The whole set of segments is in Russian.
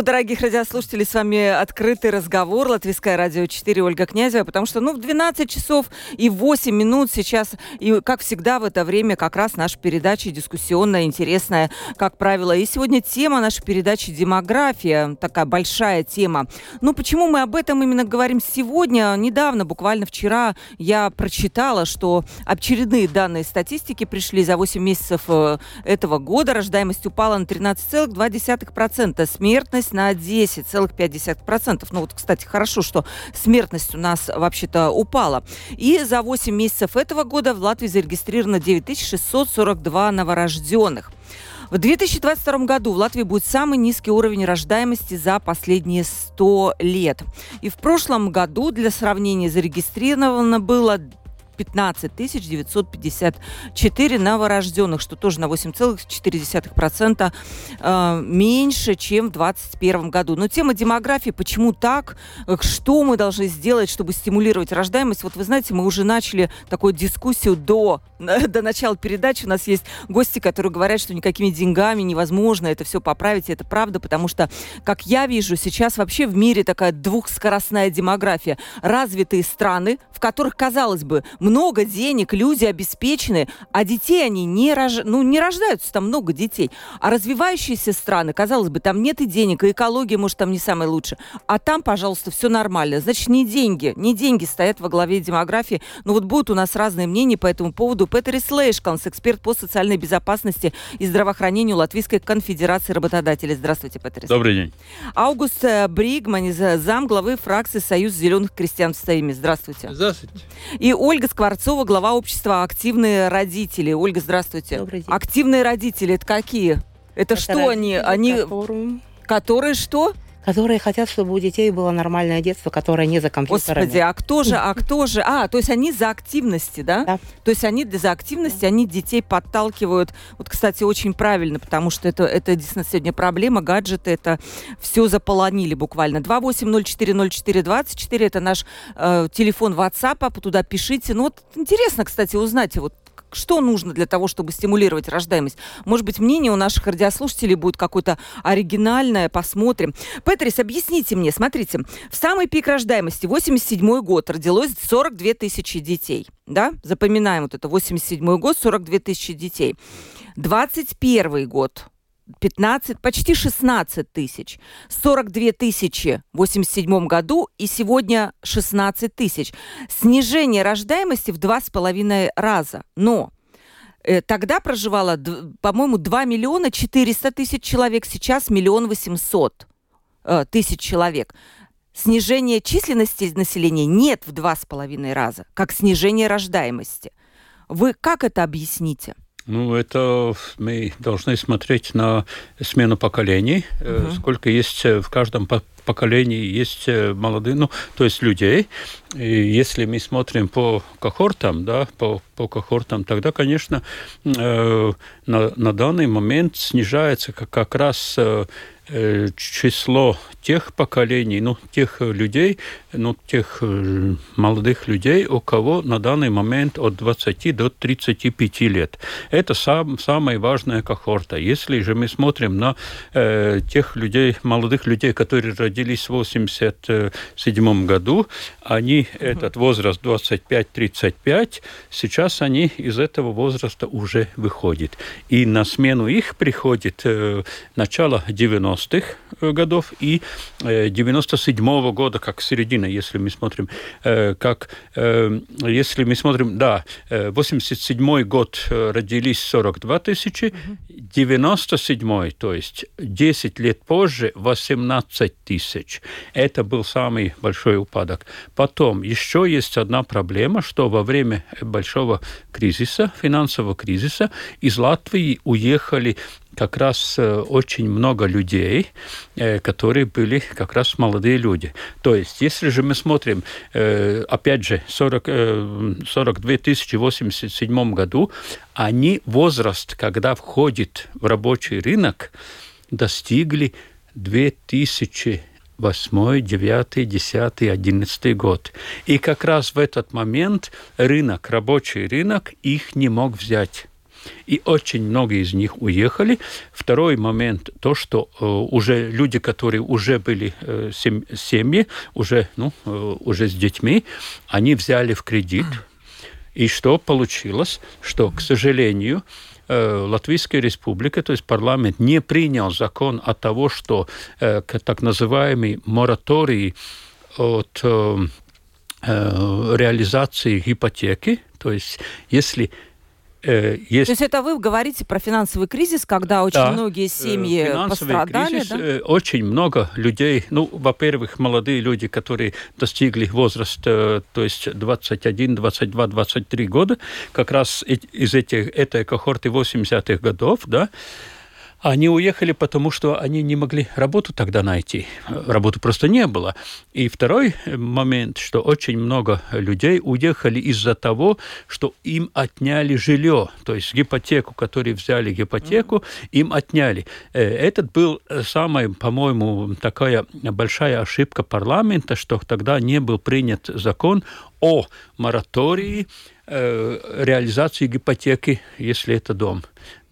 Приветствую, дорогих радиослушателей. С вами открытый разговор. Латвийское радио 4 Ольга Князева. Потому что, ну, в 12 часов и 8 минут сейчас, и, как всегда, в это время как раз наша передача дискуссионная, интересная, как правило. И сегодня тема нашей передачи «Демография». Такая большая тема. Ну, почему мы об этом именно говорим сегодня? Недавно, буквально вчера, я прочитала, что очередные данные статистики пришли за 8 месяцев э, этого года. Рождаемость упала на 13,2%. Смерть смертность на 10,5%. Ну вот, кстати, хорошо, что смертность у нас вообще-то упала. И за 8 месяцев этого года в Латвии зарегистрировано 9642 новорожденных. В 2022 году в Латвии будет самый низкий уровень рождаемости за последние 100 лет. И в прошлом году, для сравнения, зарегистрировано было 15 954 новорожденных, что тоже на 8,4% э, меньше, чем в 2021 году. Но тема демографии, почему так, что мы должны сделать, чтобы стимулировать рождаемость, вот вы знаете, мы уже начали такую дискуссию до, до начала передачи. У нас есть гости, которые говорят, что никакими деньгами невозможно это все поправить, и это правда, потому что, как я вижу, сейчас вообще в мире такая двухскоростная демография. Развитые страны, в которых, казалось бы, много денег, люди обеспечены, а детей они не, рож... ну, не рождаются, там много детей. А развивающиеся страны, казалось бы, там нет и денег, и экология, может, там не самая лучшая. А там, пожалуйста, все нормально. Значит, не деньги, не деньги стоят во главе демографии. Но вот будут у нас разные мнения по этому поводу. Петерис Лейшканс, эксперт по социальной безопасности и здравоохранению Латвийской конфедерации работодателей. Здравствуйте, Петерис. Добрый день. Аугуст э, Бригман, зам главы фракции Союз зеленых крестьян в Стоиме. Здравствуйте. Здравствуйте. И Ольга Скворцова, глава общества «Активные родители». Ольга, здравствуйте. Добрый день. Активные родители, это какие? Это, это что они? Они... Которые... которые что? Которые хотят, чтобы у детей было нормальное детство, которое не за компьютерами. Господи, а кто же, а кто же? А, то есть они за активности, да? Да. То есть они за активности, да. они детей подталкивают. Вот, кстати, очень правильно, потому что это, это действительно сегодня проблема. Гаджеты это все заполонили буквально. 28040424 это наш э, телефон WhatsApp, туда пишите. Ну вот интересно, кстати, узнать, вот что нужно для того, чтобы стимулировать рождаемость? Может быть, мнение у наших радиослушателей будет какое-то оригинальное, посмотрим. Петрис, объясните мне, смотрите, в самый пик рождаемости, 87 год, родилось 42 тысячи детей, да? Запоминаем вот это, 87 год, 42 тысячи детей. 21 год, 15, почти 16 тысяч. 42 тысячи в 87 году и сегодня 16 тысяч. Снижение рождаемости в два с половиной раза. Но э, тогда проживало, по-моему, 2 миллиона 400 тысяч человек, сейчас миллион 800 э, тысяч человек. Снижение численности населения нет в два с половиной раза, как снижение рождаемости. Вы как это объясните? Ну, это мы должны смотреть на смену поколений, угу. сколько есть э, в каждом поколении есть э, молодые, ну, то есть людей. И если мы смотрим по кохортам, да, по, по кохортам, тогда, конечно, э, на, на данный момент снижается как, как раз э, число тех поколений, ну, тех людей, ну, тех э, молодых людей, у кого на данный момент от 20 до 35 лет. Это сам, самая важная кохорта. Если же мы смотрим на э, тех людей, молодых людей, которые родились в 87 году, они, этот возраст 25-35, сейчас они из этого возраста уже выходят. И на смену их приходит э, начало 90-х годов и 97 -го года, как середина, если мы смотрим, э, как э, если мы смотрим, да, 87 э, год родились 42 тысячи, 97 то есть 10 лет позже 18 тысяч. Это был самый большой упадок. Потом еще есть одна проблема, что во время большого кризиса, финансового кризиса, из Латвии уехали как раз очень много людей, которые были как раз молодые люди. То есть, если же мы смотрим, опять же, 40, 42 тысячи в 87 году, они возраст, когда входит в рабочий рынок, достигли 2000 восьмой, девятый, десятый, одиннадцатый год. И как раз в этот момент рынок, рабочий рынок их не мог взять. И очень много из них уехали. Второй момент, то, что э, уже люди, которые уже были э, сем, семьи, уже, ну, э, уже с детьми, они взяли в кредит. И что получилось? Что, к сожалению, Латвийская республика, то есть парламент, не принял закон от того, что э, так называемый мораторий от э, реализации ипотеки, то есть если э, есть... То есть это вы говорите про финансовый кризис, когда очень да. многие семьи финансовый пострадали? Кризис, да? Очень много людей, ну, во-первых, молодые люди, которые достигли возраста, то есть 21, 22, 23 года, как раз из этих, этой кохорты 80-х годов, да, они уехали, потому что они не могли работу тогда найти. Работы просто не было. И второй момент, что очень много людей уехали из-за того, что им отняли жилье. То есть гипотеку, которую взяли гипотеку, им отняли. Э, этот был самая, по-моему, такая большая ошибка парламента, что тогда не был принят закон о моратории э, реализации гипотеки, если это дом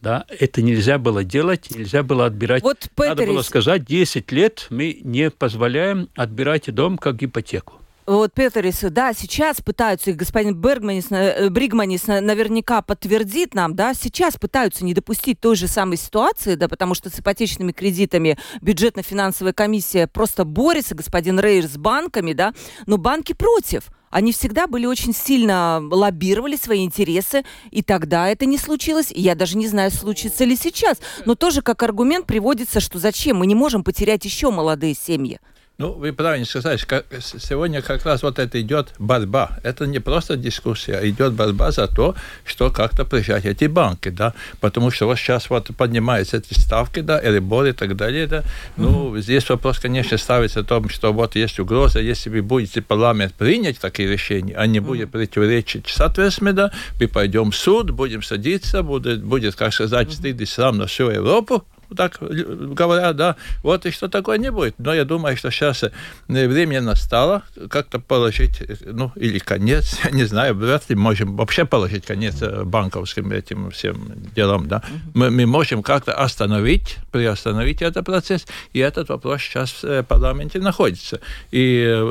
да, это нельзя было делать, нельзя было отбирать. Вот, Надо было сказать, 10 лет мы не позволяем отбирать дом как ипотеку. Вот Петерис, да, сейчас пытаются, и господин Бергманис, э, Бригманис наверняка подтвердит нам, да, сейчас пытаются не допустить той же самой ситуации, да, потому что с ипотечными кредитами бюджетно-финансовая комиссия просто борется, господин Рейер, с банками, да, но банки против. Они всегда были очень сильно лоббировали свои интересы, и тогда это не случилось. И я даже не знаю, случится ли сейчас. Но тоже как аргумент приводится, что зачем? Мы не можем потерять еще молодые семьи. Ну, вы правильно сказали, как сегодня как раз вот это идет борьба. Это не просто дискуссия, а идет борьба за то, что как-то прижать эти банки, да, потому что вот сейчас вот поднимаются эти ставки, да, Эрибор и так далее, да. Ну, mm-hmm. здесь вопрос, конечно, ставится о том, что вот есть угроза, если вы будете парламент принять такие решения, а не будет противоречить соответственно, да, мы пойдем в суд, будем садиться, будет, будет как сказать, стыдно срам на всю Европу, так говорят, да, вот и что такое не будет. Но я думаю, что сейчас э, время настало как-то положить, э, ну, или конец, я не знаю, вряд ли можем вообще положить конец э, банковским этим всем делам, да. Мы, мы можем как-то остановить, приостановить этот процесс, и этот вопрос сейчас в парламенте находится. И,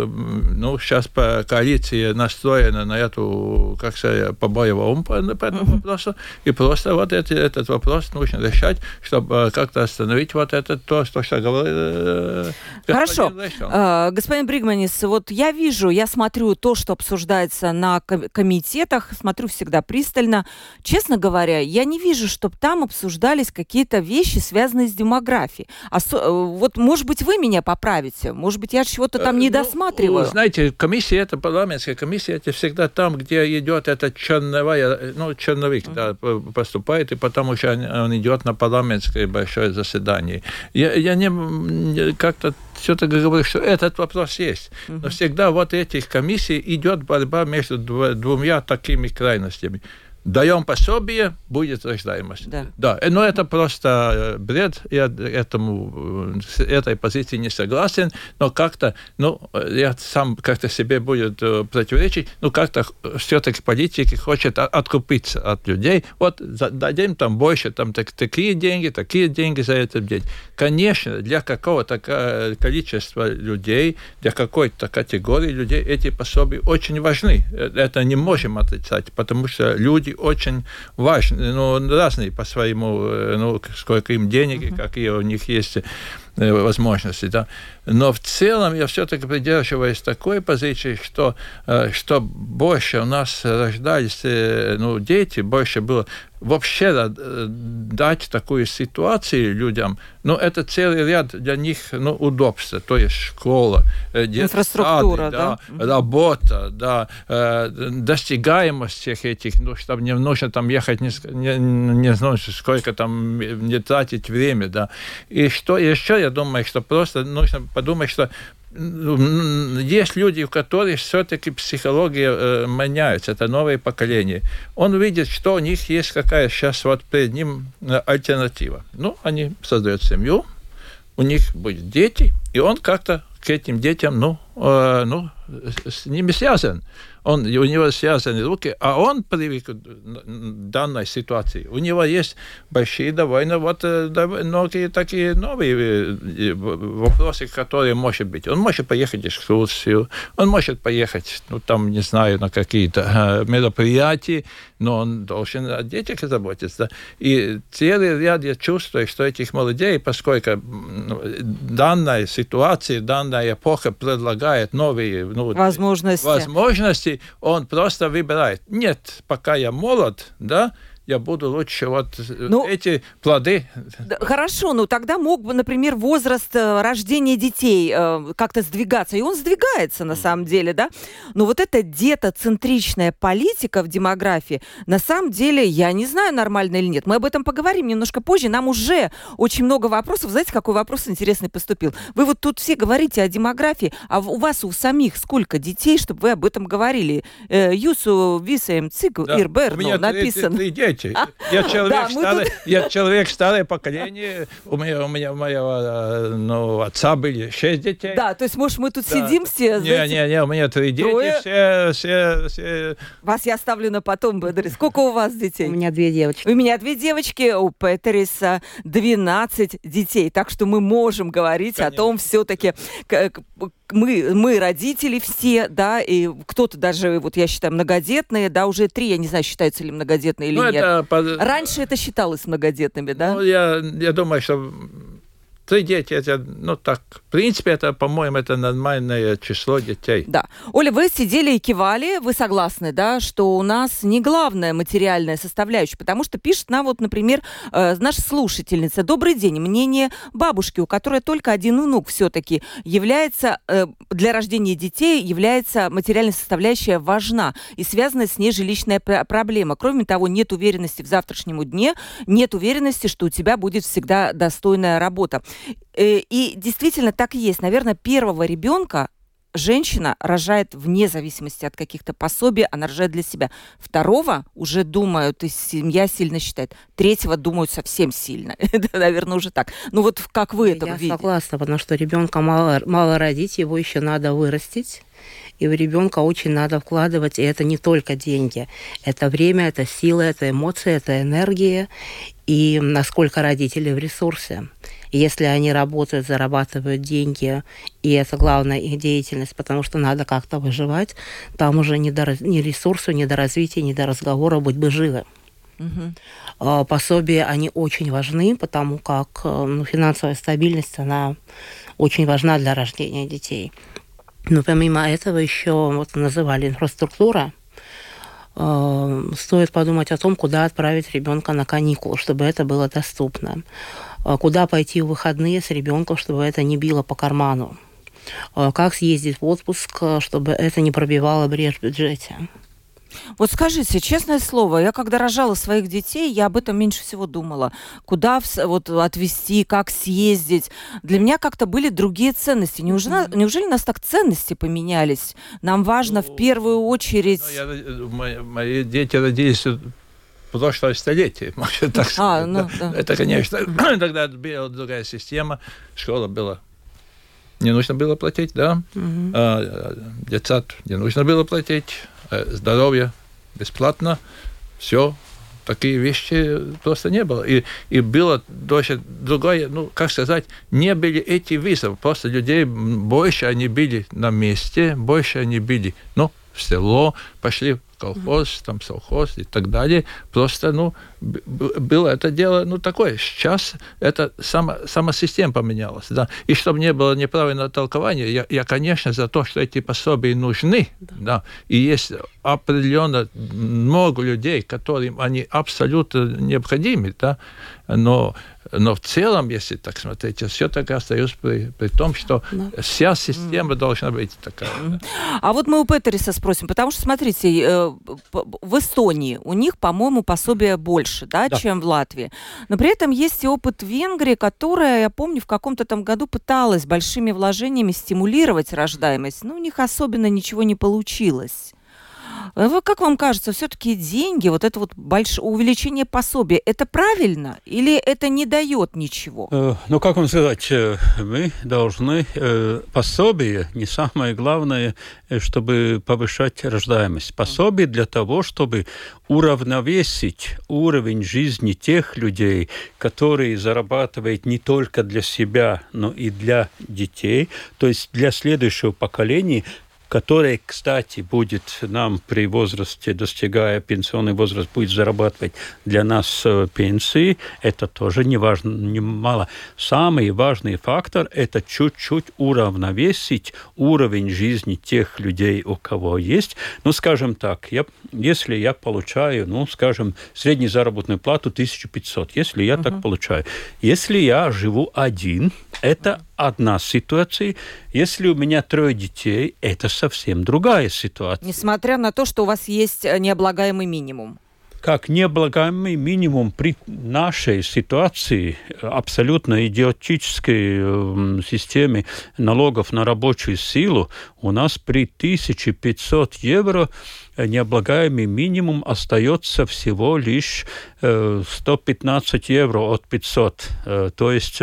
ну, сейчас по коалиции настроена на эту, как сказать, побоевому по, по этому вопросу, и просто вот эти, этот вопрос нужно решать, чтобы как как-то остановить вот это то, что сейчас говорил э, Хорошо. Э, господин Бригманис, вот я вижу, я смотрю то, что обсуждается на комитетах, смотрю всегда пристально. Честно говоря, я не вижу, чтобы там обсуждались какие-то вещи, связанные с демографией. А э, вот, может быть, вы меня поправите, может быть, я чего-то там не ну, досматриваю. Знаете, комиссия, это парламентская комиссия, это всегда там, где идет этот черновая, ну, черновик, uh-huh. да, поступает, и потому что он, идет на парламентское большое большое заседание. Я, я не как-то все-таки говорю, что этот вопрос есть. Но всегда вот этих комиссий идет борьба между двумя такими крайностями даем пособие, будет рождаемость. Да. да. Но это просто э, бред, я этому, с этой позиции не согласен, но как-то, ну, я сам как-то себе будет э, противоречить, ну, как-то все-таки политики хочет откупиться от людей, вот дадим там больше, там так, такие деньги, такие деньги за этот день. Конечно, для какого-то количества людей, для какой-то категории людей эти пособия очень важны. Э, это не можем отрицать, потому что люди очень важны, ну, разные по своему, э, ну, сколько им денег, uh-huh. какие у них есть э, возможности, да. Но в целом я все-таки придерживаюсь такой позиции, что, э, что больше у нас рождались ну, дети, больше было вообще э, дать такую ситуацию людям, ну, это целый ряд для них ну, удобств, то есть школа, э, инфраструктура, да, да, работа, да, э, достигаемость всех этих, ну, чтобы не нужно там ехать, не, не, не знаю, сколько там, не тратить время, да. И что еще, я думаю, что просто нужно подумать, что есть люди, у которых все-таки психология э, меняется, это новое поколение. Он видит, что у них есть какая сейчас вот перед ним э, альтернатива. Ну, они создают семью, у них будут дети, и он как-то к этим детям, ну, ну, с ними связан он, у него связаны руки, а он привык к данной ситуации. У него есть большие довольно вот э, многие такие новые э, вопросы, которые может быть. Он может поехать в экскурсию, он может поехать, ну там, не знаю, на какие-то э, мероприятия, но он должен о детях заботиться. И целый ряд я чувствую, что этих молодей, поскольку ну, данная ситуация, данная эпоха предлагает новые ну, возможности. возможности, он просто выбирает. Нет, пока я молод, да, я буду лучше вот э, ну, эти плоды. Хорошо, ну тогда мог бы, например, возраст э, рождения детей э, как-то сдвигаться, и он сдвигается на самом деле, да? Но вот эта детоцентричная политика в демографии, на самом деле, я не знаю, нормально или нет. Мы об этом поговорим немножко позже. Нам уже очень много вопросов. Знаете, какой вопрос интересный поступил? Вы вот тут все говорите о демографии, а у вас у самих сколько детей, чтобы вы об этом говорили? Юсу Висаем Цик Ирбер, написано. Три, три знаете, я человек, да, старый, тут... я человек старое поколение, у меня, у меня, у моего ну, отца были шесть детей. Да, то есть, может, мы тут да. сидим все, Не, знаете, не, не, у меня три дети, все, все, все... Вас я оставлю на потом, Бедрис. Сколько у вас детей? У меня две девочки. У меня две девочки, у Петериса 12 детей, так что мы можем говорить Конечно. о том все-таки, мы, мы родители все, да, и кто-то даже, вот я считаю, многодетные, да, уже три, я не знаю, считаются ли многодетные или ну, нет. Это... Раньше это считалось многодетными, да? Ну, я, я думаю, что Три дети, это, ну так, в принципе, это, по-моему, это нормальное число детей. Да. Оля, вы сидели и кивали, вы согласны, да, что у нас не главная материальная составляющая, потому что пишет нам вот, например, э, наша слушательница. Добрый день. Мнение бабушки, у которой только один внук все-таки является, э, для рождения детей является материальная составляющая важна и связана с ней жилищная проблема. Кроме того, нет уверенности в завтрашнем дне, нет уверенности, что у тебя будет всегда достойная работа. Э, и действительно так и есть. Наверное, первого ребенка женщина рожает вне зависимости от каких-то пособий, она рожает для себя. Второго уже думают, и семья сильно считает. Третьего думают совсем сильно. это, наверное, уже так. Ну вот как вы это видите? Я согласна, потому что ребенка мало, мало родить, его еще надо вырастить. И в ребенка очень надо вкладывать, и это не только деньги. Это время, это силы, это эмоции, это энергия. И насколько родители в ресурсе если они работают, зарабатывают деньги, и это главная их деятельность, потому что надо как-то выживать, там уже не до ни ресурсу, ни до развития, ни до разговора быть бы живы. Угу. Пособия, они очень важны, потому как э, ну, финансовая стабильность, она очень важна для рождения детей. Но помимо этого еще вот называли инфраструктура. Э, стоит подумать о том, куда отправить ребенка на каникулы, чтобы это было доступно. А куда пойти в выходные с ребенком, чтобы это не било по карману, а как съездить в отпуск, чтобы это не пробивало брешь в бюджете. Вот скажите, честное слово, я когда рожала своих детей, я об этом меньше всего думала. Куда вот отвезти, как съездить. Для меня как-то были другие ценности. Неужели, mm-hmm. неужели у нас так ценности поменялись? Нам важно ну, в первую очередь... Ну, я, э, мои, мои дети родились прошлое столетие, можно так сказать. А, ну, да. Это, конечно, тогда была другая система, школа была не нужно было платить, да, угу. а, детсад не нужно было платить, э, здоровье бесплатно, все, такие вещи просто не было. И, и было даже другое, ну, как сказать, не были эти вызовы, просто людей больше они были на месте, больше они были, ну, в село, пошли колхоз, там совхоз и так далее. Просто, ну, было это дело, ну, такое. Сейчас это сама, сама система поменялась, да. И чтобы не было неправильного толкования, я, я конечно, за то, что эти пособия нужны, да. да. И есть определенно много людей, которым они абсолютно необходимы, да. Но но в целом, если так смотреть, я все-таки остаюсь при, при том, что да. вся система mm. должна быть такая. Mm. А вот мы у Петериса спросим, потому что, смотрите, э, в Эстонии у них, по-моему, пособие больше, да, да, чем в Латвии. Но при этом есть и опыт Венгрии, которая, я помню, в каком-то там году пыталась большими вложениями стимулировать рождаемость. Но у них особенно ничего не получилось. Э, как вам кажется, все-таки деньги, вот это вот большое увеличение пособия, это правильно или это не дает ничего? Э, ну, как вам сказать, э, мы должны пособие, не самое главное, чтобы повышать рождаемость. Пособие для того, чтобы уравновесить уровень жизни тех людей, которые зарабатывают не только для себя, но и для детей, то есть для следующего поколения, который, кстати, будет нам при возрасте, достигая пенсионный возраст, будет зарабатывать для нас э, пенсии, это тоже не важно, не мало. Самый важный фактор – это чуть-чуть уравновесить уровень жизни тех людей, у кого есть. Ну, скажем так, я, если я получаю, ну, скажем, среднюю заработную плату 1500, если я uh-huh. так получаю, если я живу один, это одна ситуация. Если у меня трое детей, это совсем другая ситуация. Несмотря на то, что у вас есть э, необлагаемый минимум как необлагаемый минимум при нашей ситуации, абсолютно идиотической э, системе налогов на рабочую силу, у нас при 1500 евро необлагаемый минимум остается всего лишь 115 э, евро от 500. Э, то есть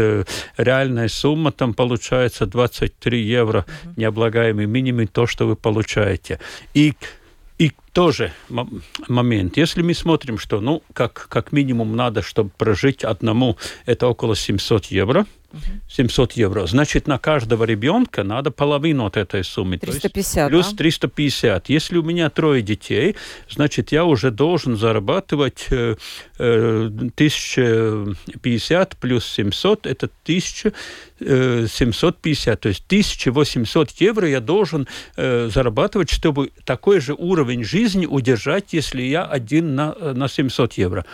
реальная сумма там получается 23 евро необлагаемый минимум, то, что вы получаете. И и тоже момент. Если мы смотрим, что, ну, как, как минимум надо, чтобы прожить одному, это около 700 евро, 700 евро. Значит, на каждого ребенка надо половину от этой суммы. 350, плюс да? 350. Если у меня трое детей, значит, я уже должен зарабатывать э, э, 1050 плюс 700, это 1750. Э, То есть 1800 евро я должен э, зарабатывать, чтобы такой же уровень жизни удержать, если я один на, на 700 евро.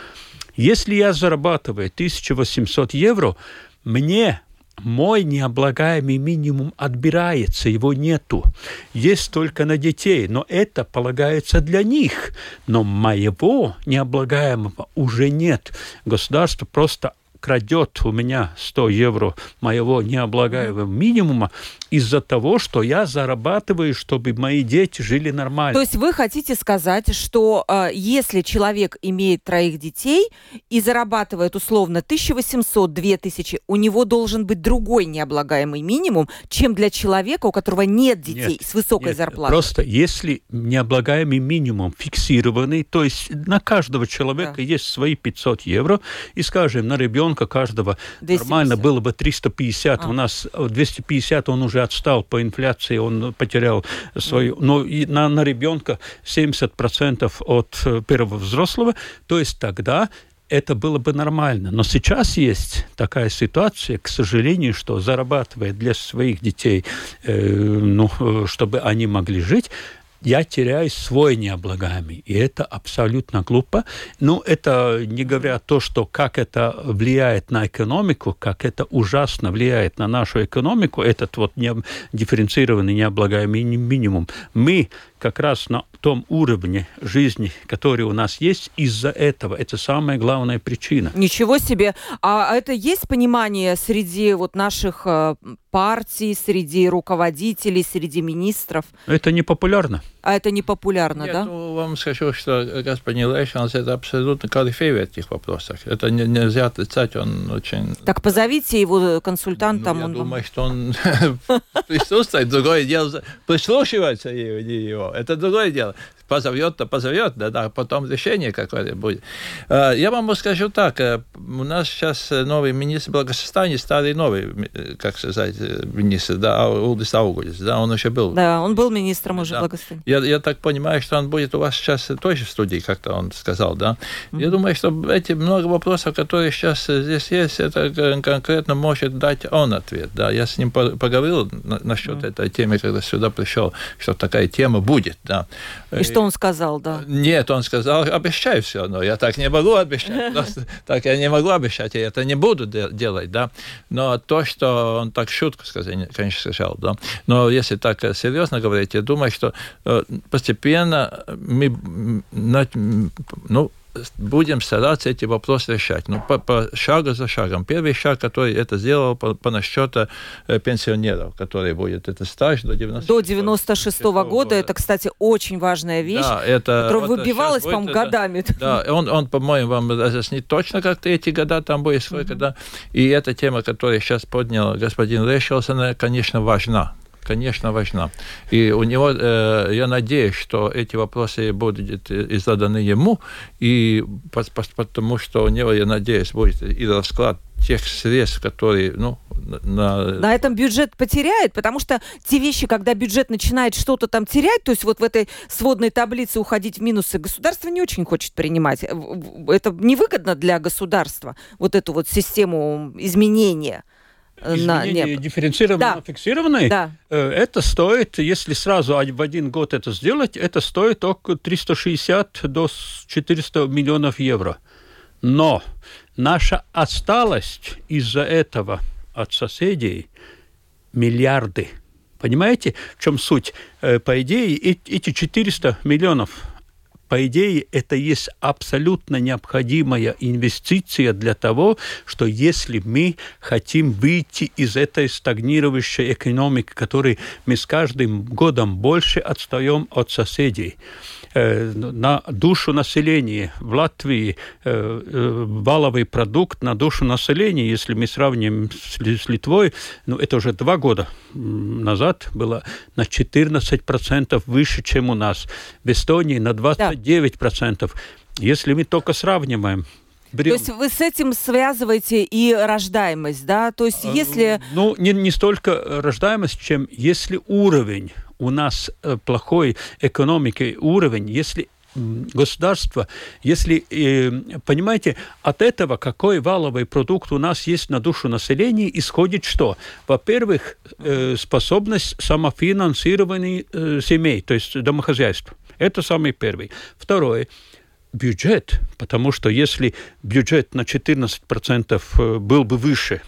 Если я зарабатываю 1800 евро, мне мой необлагаемый минимум отбирается, его нету. Есть только на детей, но это полагается для них. Но моего необлагаемого уже нет. Государство просто крадет у меня 100 евро моего необлагаемого минимума из-за того, что я зарабатываю, чтобы мои дети жили нормально. То есть вы хотите сказать, что э, если человек имеет троих детей и зарабатывает условно 1800-2000, у него должен быть другой необлагаемый минимум, чем для человека, у которого нет детей нет, с высокой нет, зарплатой? Просто если необлагаемый минимум фиксированный, то есть на каждого человека да. есть свои 500 евро, и, скажем, на ребенка каждого 250. нормально было бы 350, а. у нас 250 он уже отстал по инфляции, он потерял свою... Но и на, на ребенка 70% от э, первого взрослого, то есть тогда это было бы нормально. Но сейчас есть такая ситуация, к сожалению, что зарабатывая для своих детей, э, ну, э, чтобы они могли жить, я теряю свой необлагаемый. И это абсолютно глупо. Ну, это не говоря то, что как это влияет на экономику, как это ужасно влияет на нашу экономику, этот вот не, дифференцированный необлагаемый минимум. Мы как раз на том уровне жизни, который у нас есть, из-за этого. Это самая главная причина. Ничего себе. А это есть понимание среди вот наших партий, среди руководителей, среди министров? Это не популярно. А это не популярно, Нет, да? Ну, вам скажу, что господин Лейшанс это абсолютно корифей в этих вопросах. Это не, нельзя отрицать, он очень... Так позовите его консультантом. Ну, я он... думаю, что он присутствует, другое дело, прислушивается его это другое дело. Позовет-то позовет, да, да, потом решение какое-то будет. А, я вам скажу так, э, у нас сейчас новый министр благосостояния, старый новый, э, как сказать, министр, да, Улдис Аугулис, да, он еще был. Да, он был министром уже да. благосостояния. Я, я так понимаю, что он будет у вас сейчас тоже в студии, как-то он сказал, да. Mm-hmm. Я думаю, что эти много вопросов, которые сейчас здесь есть, это конкретно может дать он ответ, да. Я с ним поговорил насчет mm-hmm. этой темы, когда сюда пришел, что такая тема будет, да. И что он сказал, да? Нет, он сказал, обещаю все равно, я так не могу обещать, так я не могу обещать, я это не буду делать, да. Но то, что он так шутку сказал, конечно, сказал, да. Но если так серьезно говорить, я думаю, что постепенно мы, ну, будем стараться эти вопросы решать. Ну, по, по шагу за шагом. Первый шаг, который это сделал по, по насчету э, пенсионеров, который будет это стаж до 96 До 96 -го года. года. Это, кстати, очень важная вещь, да, это, которая вот выбивалась, по-моему, годами. Да, он, он по-моему, вам разъяснит точно, как эти года там будет, сколько, mm-hmm. да. И эта тема, которую сейчас поднял господин Решелс, она, конечно, важна конечно, важна. И у него, э, я надеюсь, что эти вопросы будут заданы ему, и потому что у него, я надеюсь, будет и расклад тех средств, которые, ну, на... На этом бюджет потеряет, потому что те вещи, когда бюджет начинает что-то там терять, то есть вот в этой сводной таблице уходить в минусы, государство не очень хочет принимать. Это невыгодно для государства, вот эту вот систему изменения. Изменение на, дифференцированно да. фиксированное, да. Э, это стоит, если сразу в один год это сделать, это стоит около 360 до 400 миллионов евро. Но наша отсталость из-за этого от соседей миллиарды. Понимаете, в чем суть? Э, по идее, эти 400 миллионов по идее, это есть абсолютно необходимая инвестиция для того, что если мы хотим выйти из этой стагнирующей экономики, которой мы с каждым годом больше отстаем от соседей, на душу населения в Латвии э, э, валовый продукт на душу населения, если мы сравним с Литвой, ну, это уже два года назад было на 14% выше, чем у нас. В Эстонии на 29%. Да. Если мы только сравниваем Берем. То есть вы с этим связываете и рождаемость, да? То есть если... Ну, не, не столько рождаемость, чем если уровень у нас э, плохой экономики уровень, если государство, если, э, понимаете, от этого какой валовый продукт у нас есть на душу населения, исходит что? Во-первых, э, способность самофинансирования семей, то есть домохозяйств. Это самый первый. Второе, бюджет, потому что если бюджет на 14% был бы выше,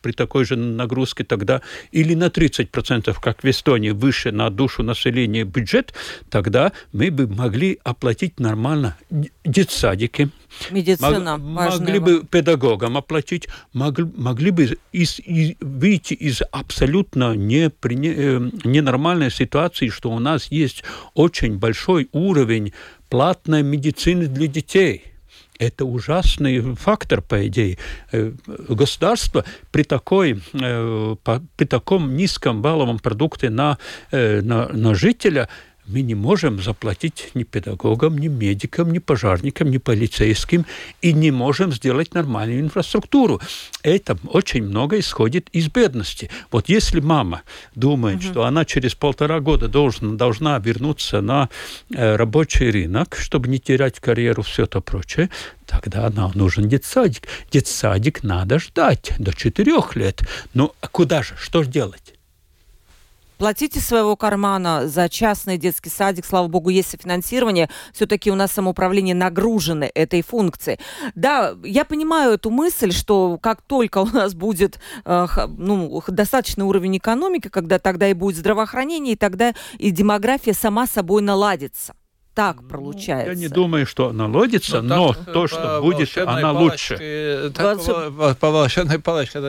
при такой же нагрузке тогда или на 30%, как в Эстонии, выше на душу населения бюджет, тогда мы бы могли оплатить нормально детсадики, Медицина мог, могли бы педагогам оплатить, могли, могли бы из, из, выйти из абсолютно не, э, ненормальной ситуации, что у нас есть очень большой уровень платной медицины для детей – это ужасный фактор, по идее. Э, государство при, такой, э, при таком низком валовом продукте на, э, на, на жителя мы не можем заплатить ни педагогам, ни медикам, ни пожарникам, ни полицейским и не можем сделать нормальную инфраструктуру. Это очень много исходит из бедности. Вот если мама думает, угу. что она через полтора года должна, должна вернуться на э, рабочий рынок, чтобы не терять карьеру, все это прочее, тогда нам нужен детсадик. Детсадик надо ждать до четырех лет. Ну, а куда же? Что же платите своего кармана за частный детский садик. Слава богу, есть финансирование. Все-таки у нас самоуправление нагружено этой функцией. Да, я понимаю эту мысль, что как только у нас будет э, ну, достаточный уровень экономики, когда тогда и будет здравоохранение, и тогда и демография сама собой наладится так ну, получается. Я не думаю, что она лодится, но, но так, то, что будет, она лучше. Так, по, по волшебной палочке.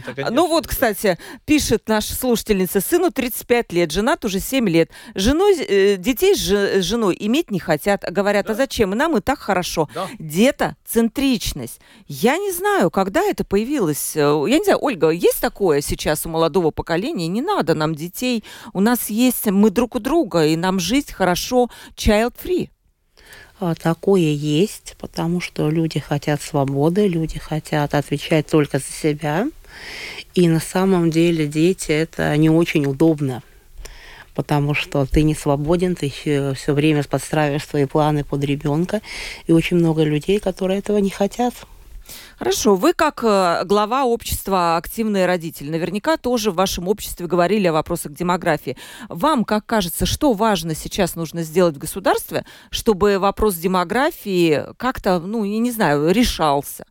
Так, ну вот, кстати, пишет наша слушательница, сыну 35 лет, женат уже 7 лет. Женой, э, детей с женой иметь не хотят. Говорят, а да. а зачем? Нам и так хорошо. Да. Детоцентричность. Я не знаю, когда это появилось. Э, я не знаю, Ольга, есть такое сейчас у молодого поколения? Не надо нам детей. У нас есть, мы друг у друга, и нам жить хорошо. Child free. А, такое есть, потому что люди хотят свободы, люди хотят отвечать только за себя. И на самом деле дети это не очень удобно потому что ты не свободен, ты все время подстраиваешь свои планы под ребенка, и очень много людей, которые этого не хотят. Хорошо, вы как э, глава общества «Активные родители», наверняка тоже в вашем обществе говорили о вопросах демографии. Вам, как кажется, что важно сейчас нужно сделать в государстве, чтобы вопрос демографии как-то, ну, я не знаю, решался?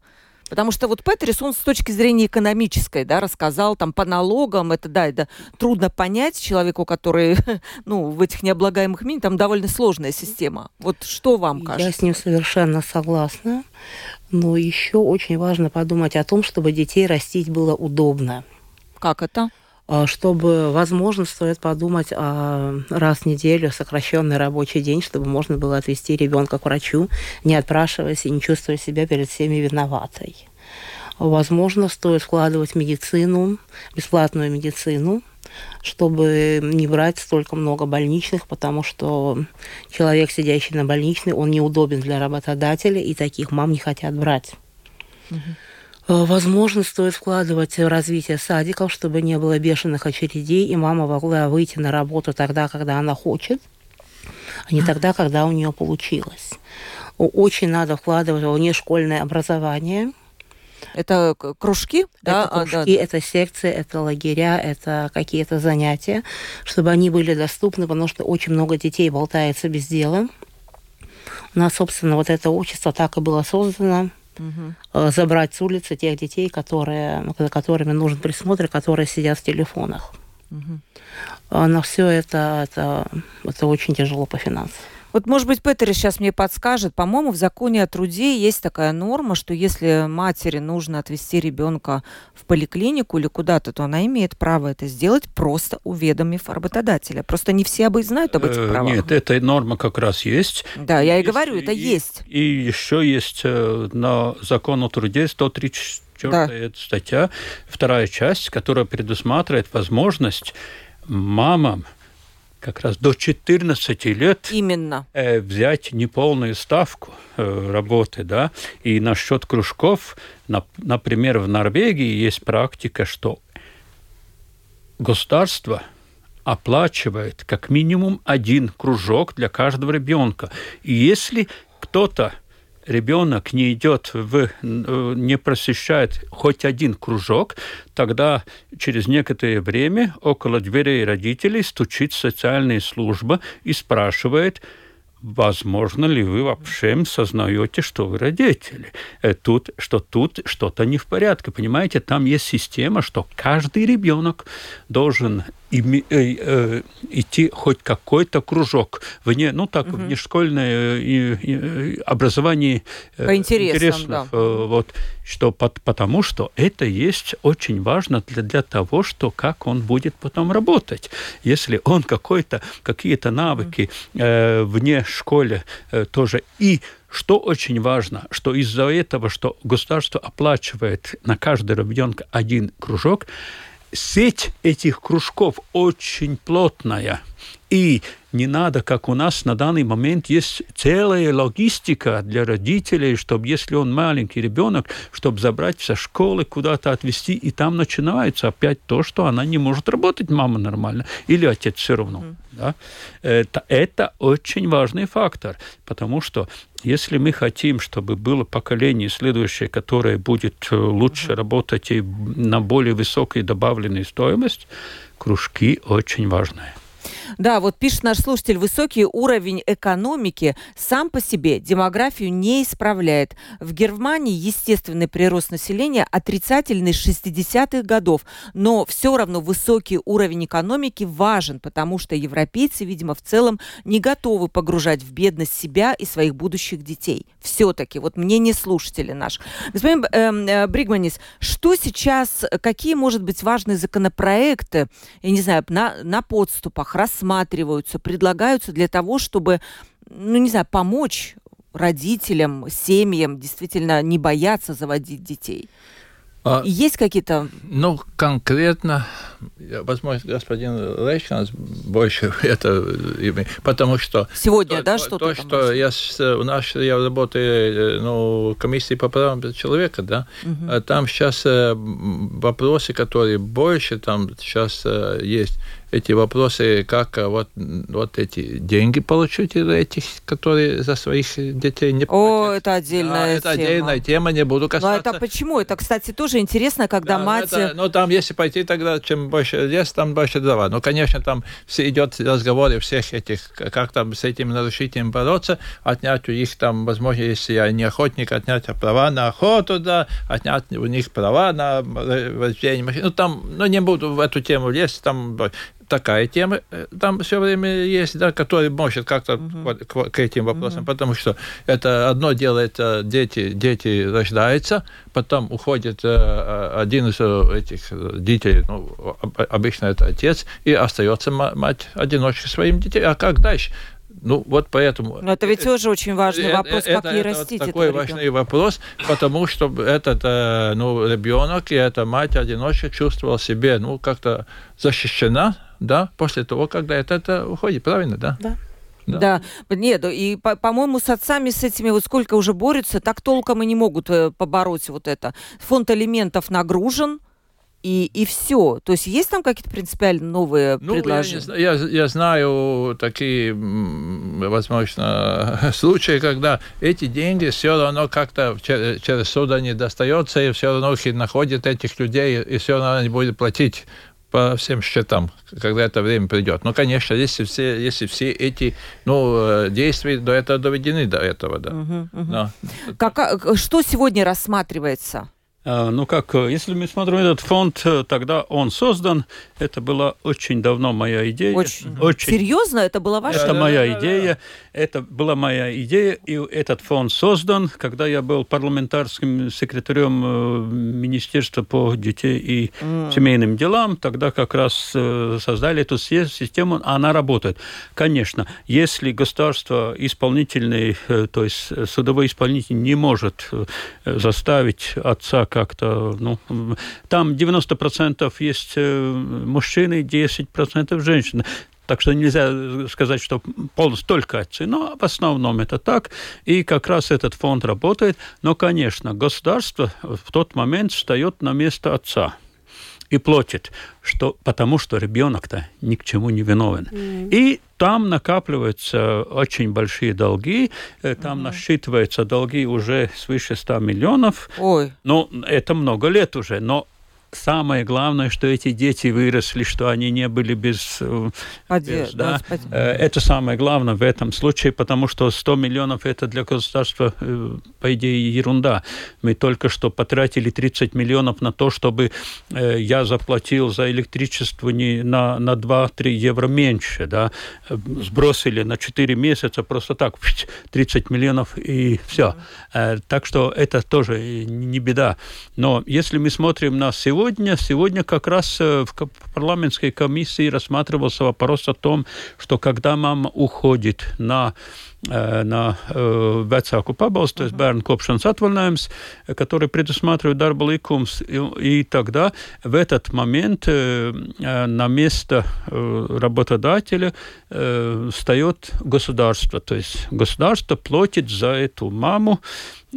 Потому что вот Петрис, он с точки зрения экономической, да, рассказал там по налогам, это, да, это трудно понять человеку, который, ну, в этих необлагаемых мини, там довольно сложная система. Вот что вам кажется? Я с ним совершенно согласна, но еще очень важно подумать о том, чтобы детей растить было удобно. Как это? А, чтобы, возможно, стоит подумать о раз в неделю сокращенный рабочий день, чтобы можно было отвести ребенка к врачу, не отпрашиваясь и не чувствуя себя перед всеми виноватой. Возможно, стоит вкладывать медицину, бесплатную медицину, чтобы не брать столько много больничных, потому что человек, сидящий на больничной, он неудобен для работодателя, и таких мам не хотят брать. Угу. Э, возможно, стоит вкладывать в развитие садиков, чтобы не было бешеных очередей, и мама могла выйти на работу тогда, когда она хочет, а не тогда, когда у нее получилось. Очень надо вкладывать в внешкольное образование. Это кружки? Это да? кружки, а, да. это секции, это лагеря, это какие-то занятия, чтобы они были доступны, потому что очень много детей болтается без дела. У нас, собственно, вот это общество так и было создано угу. забрать с улицы тех детей, которые, за которыми нужен присмотр, которые сидят в телефонах. Угу. На все это, это, это очень тяжело по финансам. Вот, может быть, Петер сейчас мне подскажет. По-моему, в законе о труде есть такая норма, что если матери нужно отвезти ребенка в поликлинику или куда-то, то она имеет право это сделать, просто уведомив работодателя. Просто не все об знают об этих э, правах. Нет, эта норма как раз есть. Да, я и говорю, это и, есть. И еще есть э, на закон о труде 134 да. статья, вторая часть, которая предусматривает возможность мамам как раз до 14 лет Именно. Э, взять неполную ставку э, работы, да, и насчет кружков, на, например, в Норвегии есть практика, что государство оплачивает как минимум один кружок для каждого ребенка. И если кто-то ребенок не идет в, не посещает хоть один кружок, тогда через некоторое время около дверей родителей стучит социальная служба и спрашивает, возможно ли вы вообще сознаете, что вы родители? Э, тут, что тут что-то не в порядке. Понимаете, там есть система, что каждый ребенок должен идти хоть какой-то кружок вне, ну так, угу. внешкольное э, э, образование э, По интересам, интересов. Да. Э, вот, что, потому что это есть очень важно для, для того, что как он будет потом работать. Если он какой-то, какие-то навыки э, вне школы э, тоже и что очень важно, что из-за этого, что государство оплачивает на каждого ребенка один кружок, сеть этих кружков очень плотная. И не надо, как у нас на данный момент есть целая логистика для родителей, чтобы, если он маленький ребенок, чтобы забрать со школы, куда-то отвезти, и там начинается опять то, что она не может работать, мама нормально, или отец все равно. Mm. Да? Это, это очень важный фактор, потому что если мы хотим, чтобы было поколение следующее, которое будет э, лучше работать и на более высокой добавленной стоимость, кружки очень важные. Да, вот пишет наш слушатель, высокий уровень экономики сам по себе демографию не исправляет. В Германии естественный прирост населения отрицательный с 60-х годов, но все равно высокий уровень экономики важен, потому что европейцы, видимо, в целом не готовы погружать в бедность себя и своих будущих детей. Все-таки, вот мнение слушателя наш. Господин эм, э, Бригманис, что сейчас, какие, может быть, важные законопроекты, я не знаю, на, на подступах, рассматриваются, предлагаются для того, чтобы, ну, не знаю, помочь родителям, семьям действительно не бояться заводить детей? А, Есть какие-то... Ну, конкретно, возможно, господин Лейчанс больше это потому что... Сегодня, то, да, что-то? То, что я, у нас, я работаю ну, в комиссии по правам человека, да, угу. там сейчас э, вопросы, которые больше там сейчас э, есть, эти вопросы, как э, вот, вот эти деньги получить этих, которые за своих детей не О, это отдельная да, тема. это отдельная тема, не буду касаться. Но это почему? Это, кстати, тоже интересно, когда да, мать... Это, ну, там, если пойти, тогда чем больше лес, там больше дрова. Ну, конечно, там все идет разговоры всех этих, как там с этим нарушителем бороться, отнять у них там, возможно, если я не охотник, отнять права на охоту, да, отнять у них права на вождение машин. Ну, там, ну, не буду в эту тему лезть, там такая тема э, там все время есть, да, который может как-то uh-huh. к, к этим вопросам, uh-huh. потому что это одно дело, это дети, дети рождаются, потом уходит э, э один из этих детей, ну, обычно это отец, и остается мать одиночка своим детей. А как дальше? Ну, вот поэтому... Но это ведь тоже очень важный вопрос, это, как ей растить это такой важный ребенка. вопрос, потому что этот ну, ребенок и эта мать-одиночка чувствовал себе, ну, как-то защищена, да, после того, когда это, это уходит, правильно, да? Да. Да. да, нет, и, по-моему, с отцами с этими вот сколько уже борются, так толком и не могут э, побороть вот это. Фонд алиментов нагружен, и, и все. То есть есть там какие-то принципиально новые ну, предложения? Я, я, я знаю такие, возможно, случаи, когда эти деньги все равно как-то через, через суд они достаются, и все равно их находят этих людей, и все равно они будут платить по всем счетам, когда это время придет. Но, конечно, если все, если все эти ну, э, действия до этого доведены до этого, да. Угу, угу. Но... Как, что сегодня рассматривается? А, ну как, э, если мы смотрим этот фонд, э, тогда он создан. Это была очень давно моя идея. Очень. очень... Серьезно? Это была ваша? Это моя идея. Это была моя идея, и этот фонд создан, когда я был парламентарским секретарем э, Министерства по детей и mm. семейным делам. Тогда как раз создали эту систему, она работает. Конечно, если государство исполнительный, то есть судовой исполнитель не может заставить отца как-то, ну, там 90% есть э, мужчины, 10% женщины. Так что нельзя сказать, что полностью только отцы, но в основном это так. И как раз этот фонд работает. Но, конечно, государство в тот момент встает на место отца и платит, что, потому что ребенок-то ни к чему не виновен. Mm. И там накапливаются очень большие долги, э, там mm-hmm. насчитываются долги уже свыше 100 миллионов. Ой. Ну, это много лет уже, но самое главное, что эти дети выросли, что они не были без... Э, без да? Э, это самое главное в этом случае, потому что 100 миллионов это для государства, э, по идее, ерунда. Мы только что потратили 30 миллионов на то, чтобы я заплатил за электричество не на, на 2-3 евро меньше. Да? Сбросили на 4 месяца просто так 30 миллионов и все. Так что это тоже не беда. Но если мы смотрим на сегодня, сегодня, сегодня как раз э, в парламентской комиссии рассматривался вопрос о том, что когда мама уходит на э, на э, vecāku pabalstu, то есть bērnu kopšanas atvaļinājums, который предусматривает darba likums, и, тогда в этот момент э, на место э, работодателя э, встает государство, то есть государство платит за эту маму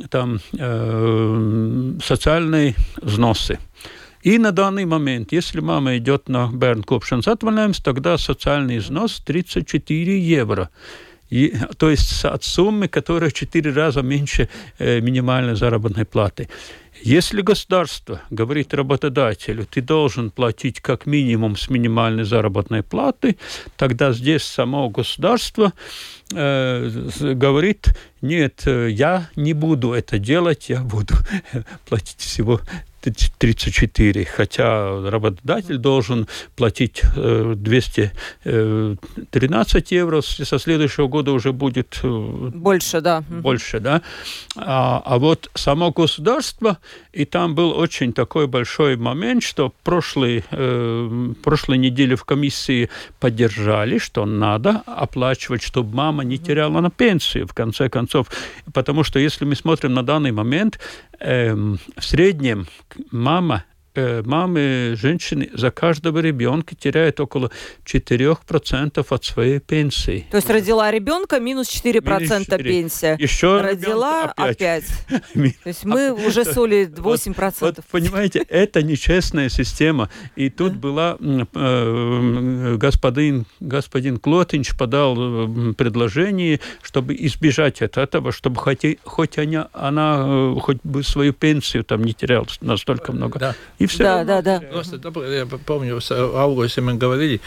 там э, социальные взносы. И на данный момент, если мама идет на kopšanas atvaļinājums, тогда социальный износ 34 евро. И, то есть от суммы, которая в 4 раза меньше э, минимальной заработной платы. Если государство говорит работодателю, ты должен платить как минимум с минимальной заработной платы, тогда здесь само государство э, говорит, нет, э, я не буду это делать, я буду платить всего 34, хотя работодатель должен платить 213 евро, со следующего года уже будет э, больше, да. Больше, да. А, а вот само государство, и там был очень такой большой момент, что прошлой, э, прошлой неделе в комиссии поддержали, что надо оплачивать, чтобы мама не теряла на пенсию, в конце концов. Потому что если мы смотрим на данный момент, э, в среднем мама Э, мамы, женщины за каждого ребенка теряют около 4% от своей пенсии. То есть родила ребенка, минус 4%, минус 4. пенсия. Еще родила опять. опять. То есть мы уже соли 8%. Вот, вот, понимаете, это нечестная система. И тут была э, господин, господин Клотинч подал э, предложение, чтобы избежать этого, чтобы хоть, хоть она, она э, хоть бы свою пенсию там не теряла настолько много. Да. И все да, да, да. Просто я помню, с августе мы говорили,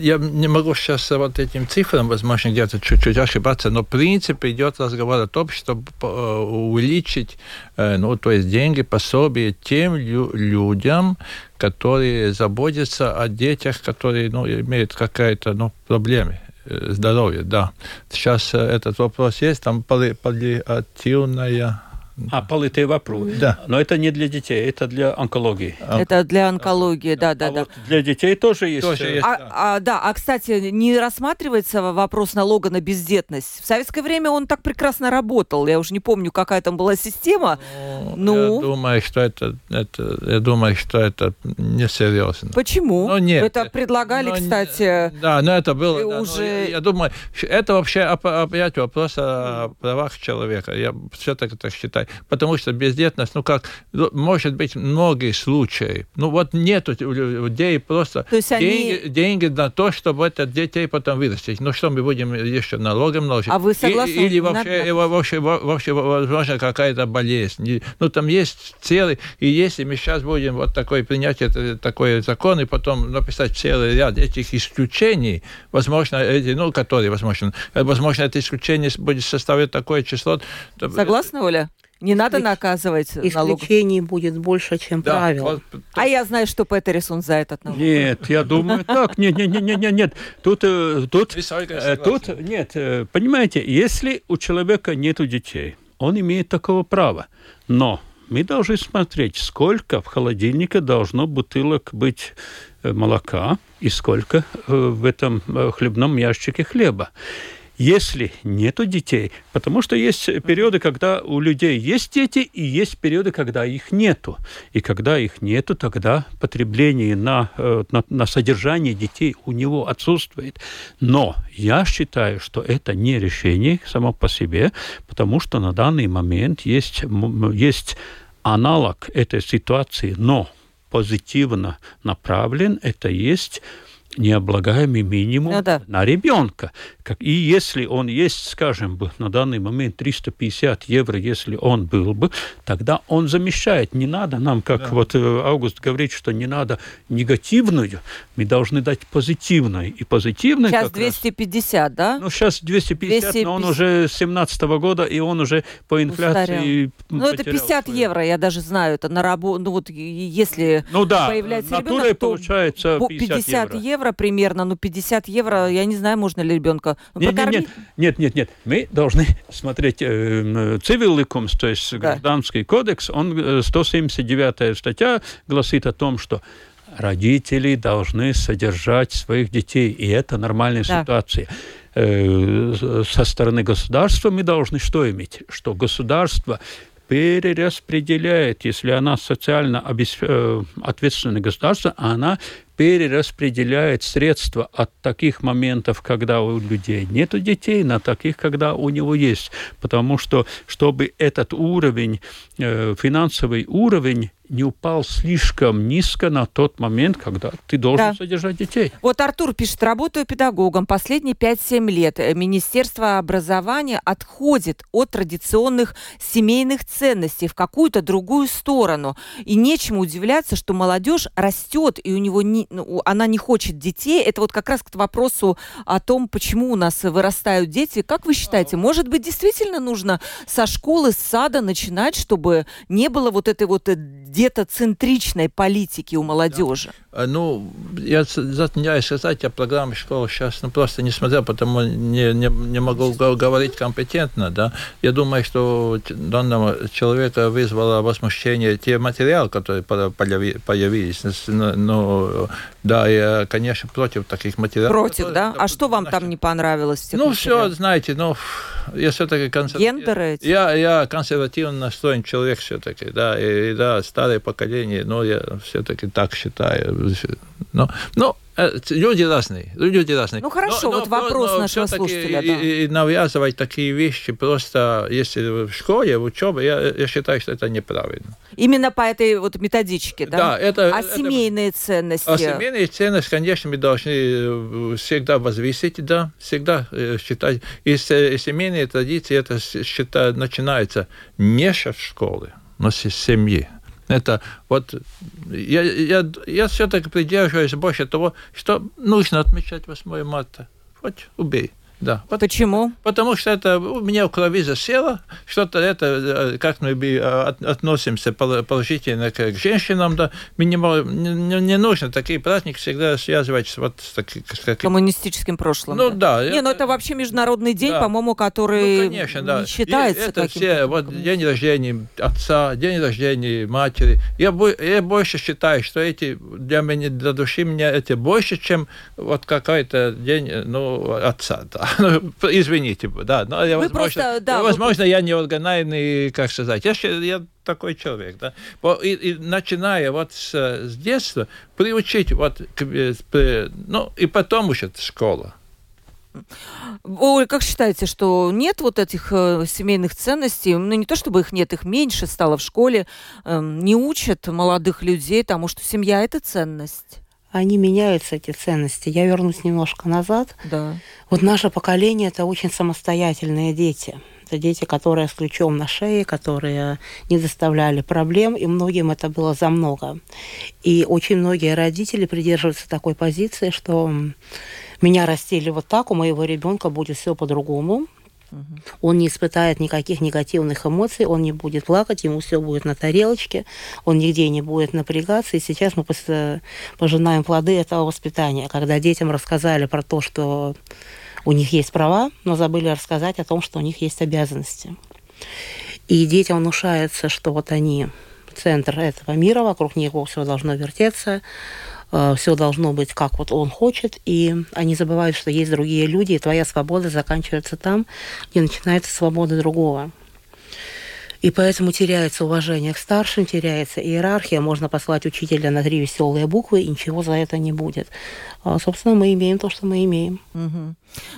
я не могу сейчас вот этим цифрам, возможно, где-то чуть-чуть ошибаться, но в принципе идет разговор о том, чтобы э, увеличить, э, ну, то есть деньги, пособие тем людям, которые заботятся о детях, которые ну, имеют какая-то ну, проблемы э, здоровья, да. Сейчас этот вопрос есть, там паллиативная а, полытый вопрос. Да. Но это не для детей, это для онкологии. Это для онкологии, да, да, а да. Вот для детей тоже есть. Тоже есть а, да. А, да, а, кстати, не рассматривается вопрос налога на бездетность. В советское время он так прекрасно работал. Я уже не помню, какая там была система. Ну, ну... Я думаю, что это, это, я думаю, что это несерьезно. Почему? Ну, нет. Это предлагали, но, кстати. Да, но это было. Да, уже... я, я думаю, это вообще опять вопрос о правах человека. Я все-таки так считаю потому что бездетность, ну как, ну, может быть многие случаи, ну вот нету людей просто то есть деньги, они... деньги на то, чтобы это детей потом вырастить. Ну что мы будем еще налогом наложить? А вы согласны? И, или вообще, вообще, вообще, возможно, какая-то болезнь. Ну там есть целый, и если мы сейчас будем вот такой принять это, такой закон и потом написать целый ряд этих исключений, возможно, эти, ну, которые, возможно, возможно, это исключение будет составлять такое число. Согласна, Оля? Не надо наказывать Исключений налог. будет больше, чем да, правил. А я знаю, что Петерисон за этот налог. Нет, я думаю так. Нет, нет, нет, нет, нет. Тут, э, тут, э, тут, нет, э, понимаете, если у человека нет детей, он имеет такого права. Но мы должны смотреть, сколько в холодильнике должно бутылок быть молока и сколько в этом хлебном ящике хлеба если нету детей. Потому что есть периоды, когда у людей есть дети, и есть периоды, когда их нету. И когда их нету, тогда потребление на, э, на, на содержание детей у него отсутствует. Но я считаю, что это не решение само по себе, потому что на данный момент есть, есть аналог этой ситуации, но позитивно направлен, это есть необлагаемый минимум ну, да. на ребенка. Как, и если он есть, скажем, бы, на данный момент 350 евро, если он был бы, тогда он замещает. Не надо нам, как да. вот э, Август говорит, что не надо негативную, мы должны дать позитивную. И позитивную Сейчас 250, раз, да? Ну, сейчас 250, 250, но он уже с 17 года, и он уже по инфляции Ну, это 50 свою. евро, я даже знаю, это на работу, ну вот если ну, да, появляется ребенок, то получается 50, 50 евро. евро примерно, ну 50 евро, я не знаю, можно ли ребенка нет, нет, нет, нет, нет, нет. Мы должны смотреть э, цивиликумс, то есть да. гражданский кодекс, он 179 э, статья гласит о том, что родители должны содержать своих детей, и это нормальная да. ситуация. Э, со стороны государства мы должны что иметь? Что государство перераспределяет, если она социально. Э, ответственное государство, она перераспределяет средства от таких моментов, когда у людей нет детей, на таких, когда у него есть. Потому что, чтобы этот уровень, э, финансовый уровень не упал слишком низко на тот момент, когда ты должен да. содержать детей. Вот Артур пишет, работаю педагогом последние 5-7 лет. Министерство образования отходит от традиционных семейных ценностей в какую-то другую сторону. И нечему удивляться, что молодежь растет, и у него не, ну, она не хочет детей. Это вот как раз к вопросу о том, почему у нас вырастают дети. Как вы считаете, может быть, действительно нужно со школы, с сада начинать, чтобы не было вот этой вот э, детоцентричной политики у молодежи? Да. Ну, я затрудняюсь сказать, я программы школы сейчас ну, просто не смотрел, потому не, не, не могу говорить компетентно. Да? Я думаю, что данного человека вызвало возмущение те материалы, которые появились. Но да, я, конечно, против таких материалов. Против, да? А что вам там не понравилось? Ну, все, знаете, ну, я все-таки консервативный. Гендеры? Я, я консервативно настроен человек все-таки, да, и, и да, старое поколение, но я все-таки так считаю. Но, но люди разные, люди разные. Ну хорошо, но, вот но, вопрос но, нашего слушателя. И, да. и, и навязывать такие вещи просто, если в школе, в учебе, я, я считаю, что это неправильно. Именно по этой вот методичке, да? Да, это... А это, семейные ценности? А семейные ценности, конечно, мы должны э, всегда возвысить, да, всегда э, считать. И семейные традиции, это считаю, начинается не с школы, но с семьи. Это вот я, я, я все-таки придерживаюсь больше того, что нужно отмечать 8 марта. Хоть убей. Да. Почему? Потому что это у меня в крови засело, что-то это, э, как мы э, относимся положительно к женщинам, да, минимал, не, не нужно такие праздники всегда связывать с, вот, с, таки, с коммунистическим прошлым. Ну да. да. Не, ну это вообще международный день, да. по-моему, который ну, конечно, да. не считается И это все, вот день рождения отца, день рождения матери. Я, я больше считаю, что эти для меня, для души меня это больше, чем вот какой-то день ну, отца, да. Извините, да. Но я, Вы возможно, просто, да, возможно вы... я не органайный, как сказать. Я, я такой человек, да. И, и начиная вот с, с детства, приучить вот, к, ну, и потом уже школа. Ой, как считаете, что нет вот этих э, семейных ценностей? Ну, не то чтобы их нет, их меньше стало в школе. Э, не учат молодых людей тому, что семья – это ценность они меняются, эти ценности. Я вернусь немножко назад. Да. Вот наше поколение – это очень самостоятельные дети. Это дети, которые с ключом на шее, которые не доставляли проблем, и многим это было за много. И очень многие родители придерживаются такой позиции, что меня растили вот так, у моего ребенка будет все по-другому. Он не испытает никаких негативных эмоций, он не будет плакать, ему все будет на тарелочке, он нигде не будет напрягаться. И сейчас мы пожинаем плоды этого воспитания, когда детям рассказали про то, что у них есть права, но забыли рассказать о том, что у них есть обязанности. И детям внушается, что вот они центр этого мира, вокруг него все должно вертеться, Э, все должно быть как вот он хочет, и они забывают, что есть другие люди, и твоя свобода заканчивается там, где начинается свобода другого. И поэтому теряется уважение к старшим, теряется иерархия, можно послать учителя на три веселые буквы, и ничего за это не будет. А, собственно, мы имеем то, что мы имеем. Угу.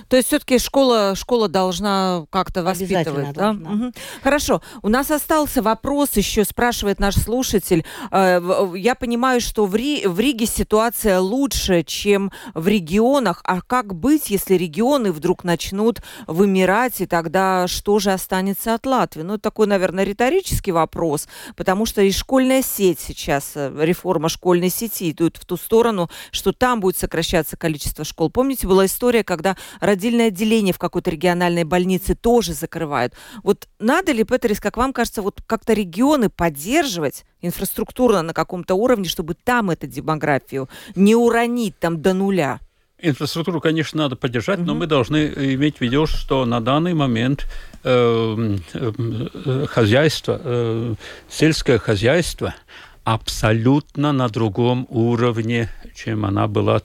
То есть все-таки школа, школа должна как-то воспитывать, да? Угу. Хорошо. У нас остался вопрос еще, спрашивает наш слушатель. Э, я понимаю, что в, Ри, в Риге ситуация лучше, чем в регионах. А как быть, если регионы вдруг начнут вымирать, и тогда что же останется от Латвии? Ну, это такой, наверное, риторический вопрос, потому что и школьная сеть сейчас, э, реформа школьной сети идет в ту сторону, что там будет сокращаться количество школ. Помните, была история, когда родильное отделение в какой-то региональной больнице тоже закрывают. Вот надо ли, Петерис, как вам кажется, вот как-то регионы поддерживать инфраструктурно на каком-то уровне, чтобы там эту демографию не уронить там до нуля? Инфраструктуру, конечно, надо поддержать, mm-hmm. но мы должны иметь в виду, что на данный момент э, э, хозяйство, э, сельское хозяйство абсолютно на другом уровне, чем она была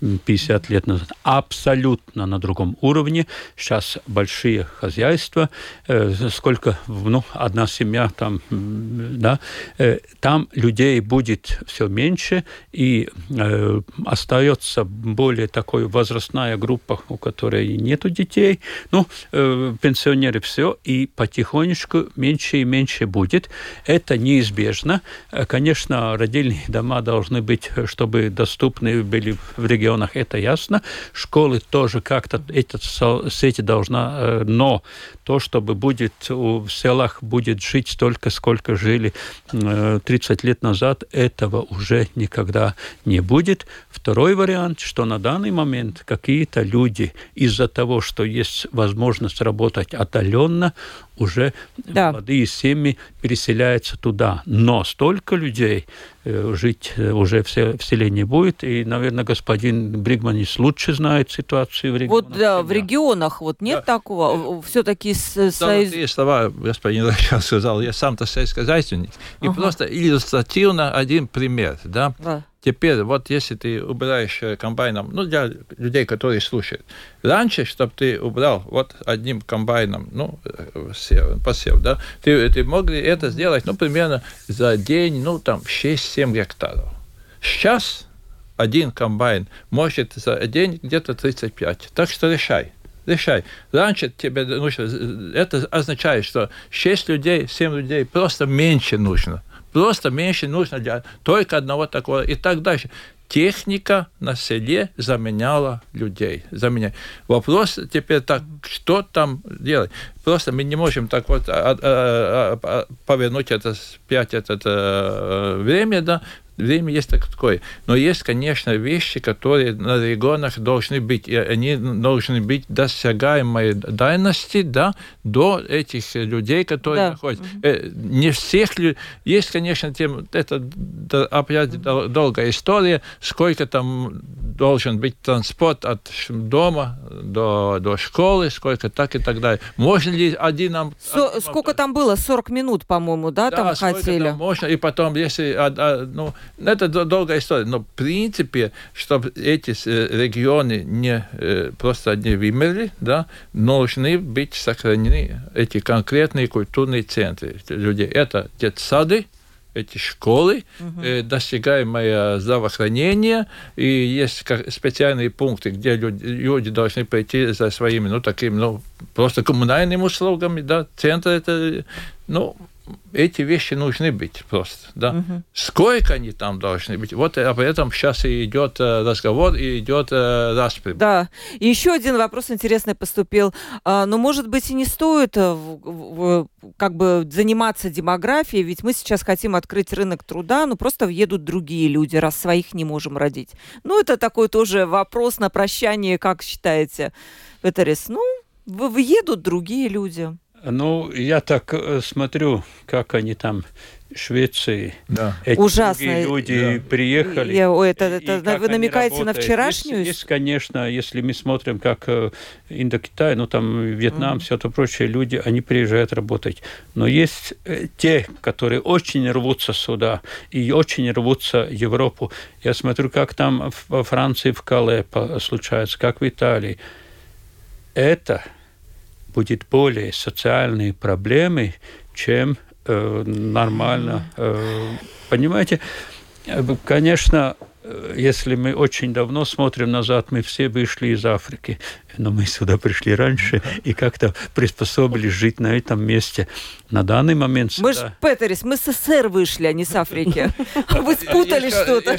50 лет назад. Абсолютно на другом уровне. Сейчас большие хозяйства, э, сколько, ну, одна семья там, да, э, там людей будет все меньше, и э, остается более такой возрастная группа, у которой нету детей, ну, пенсионеры все, и потихонечку меньше и меньше будет. Это неизбежно. Конечно, родильные дома должны быть, чтобы доступны были в регионе регионах, это ясно. Школы тоже как-то эти сети должна, э, но то, чтобы будет в селах будет жить столько, сколько жили 30 э, лет назад, этого уже никогда не будет. Второй вариант, что на данный момент какие-то люди из-за того, что есть возможность работать отдаленно, уже да. молодые семьи переселяются туда. Но столько людей э, жить э, уже в, селе не будет. И, наверное, господин Бригманис лучше знает ситуацию в регионах. Вот да, в регионах вот нет да. такого. Все-таки союз... Да, слова господин Рачал сказал, я сам-то сельскохозяйственник. И ага. просто иллюстративно один пример. Да? Да. Теперь, вот если ты убираешь э, комбайном, ну, для людей, которые слушают, раньше, чтобы ты убрал вот одним комбайном, ну, э, посев, да, ты, ты могли это сделать, ну, примерно за день, ну, там, 6-7 гектаров. Сейчас один комбайн может за день где-то 35. Так что решай решай. Раньше тебе нужно, это означает, что 6 людей, 7 людей просто меньше нужно. Просто меньше нужно для только одного такого и так дальше. Техника на селе заменяла людей. Заменяет. Вопрос теперь так, что там делать? Просто мы не можем так вот а, а, а, повернуть это пять это, э, время, да, время есть такое. Но есть, конечно, вещи, которые на регионах должны быть, и они должны быть досягаемой дальности, да, до этих людей, которые да. находятся. Угу. Не всех людей. Есть, конечно, тем, это опять угу. долгая история, сколько там должен быть транспорт от дома до, до школы, сколько так и так далее. Можно ли один нам... Со, сколько там было? 40 минут, по-моему, да, да там хотели? Там можно, и потом, если... Ну, это долгая история, но в принципе, чтобы эти э, регионы не э, просто не вымерли, да, должны быть сохранены эти конкретные культурные центры людей. Это детсады, эти школы, угу. э, достигаемое здравоохранение, и есть как специальные пункты, где люди, люди должны пойти за своими, ну, такими, ну, просто коммунальными услугами, да, центр это, ну, эти вещи нужны быть просто, да. Угу. Сколько они там должны быть? Вот об этом сейчас и идет э, разговор, и идет э, распри. Да. И еще один вопрос интересный поступил. А, но, может быть, и не стоит э, как бы заниматься демографией, ведь мы сейчас хотим открыть рынок труда, но просто въедут другие люди, раз своих не можем родить. Ну, это такой тоже вопрос на прощание, как считаете, Петерис? Ну, въедут другие люди. Ну, я так э, смотрю, как они там в Швеции. Да. Эти Ужасно. люди да. приехали. Я, это, это, вы намекаете на вчерашнюю? Есть, есть, конечно, если мы смотрим, как э, Индокитай, ну там Вьетнам, mm. все это прочее, люди, они приезжают работать. Но есть э, те, которые очень рвутся сюда и очень рвутся в Европу. Я смотрю, как там во Франции, в Кале случается, как в Италии. Это будет более социальные проблемы, чем э, нормально. Э, понимаете, э, конечно, если мы очень давно смотрим назад, мы все вышли из Африки но мы сюда пришли раньше и как-то приспособились жить на этом месте. На данный момент... Мы же, Петерис, мы с СССР вышли, а не с Африки. Вы спутали что-то.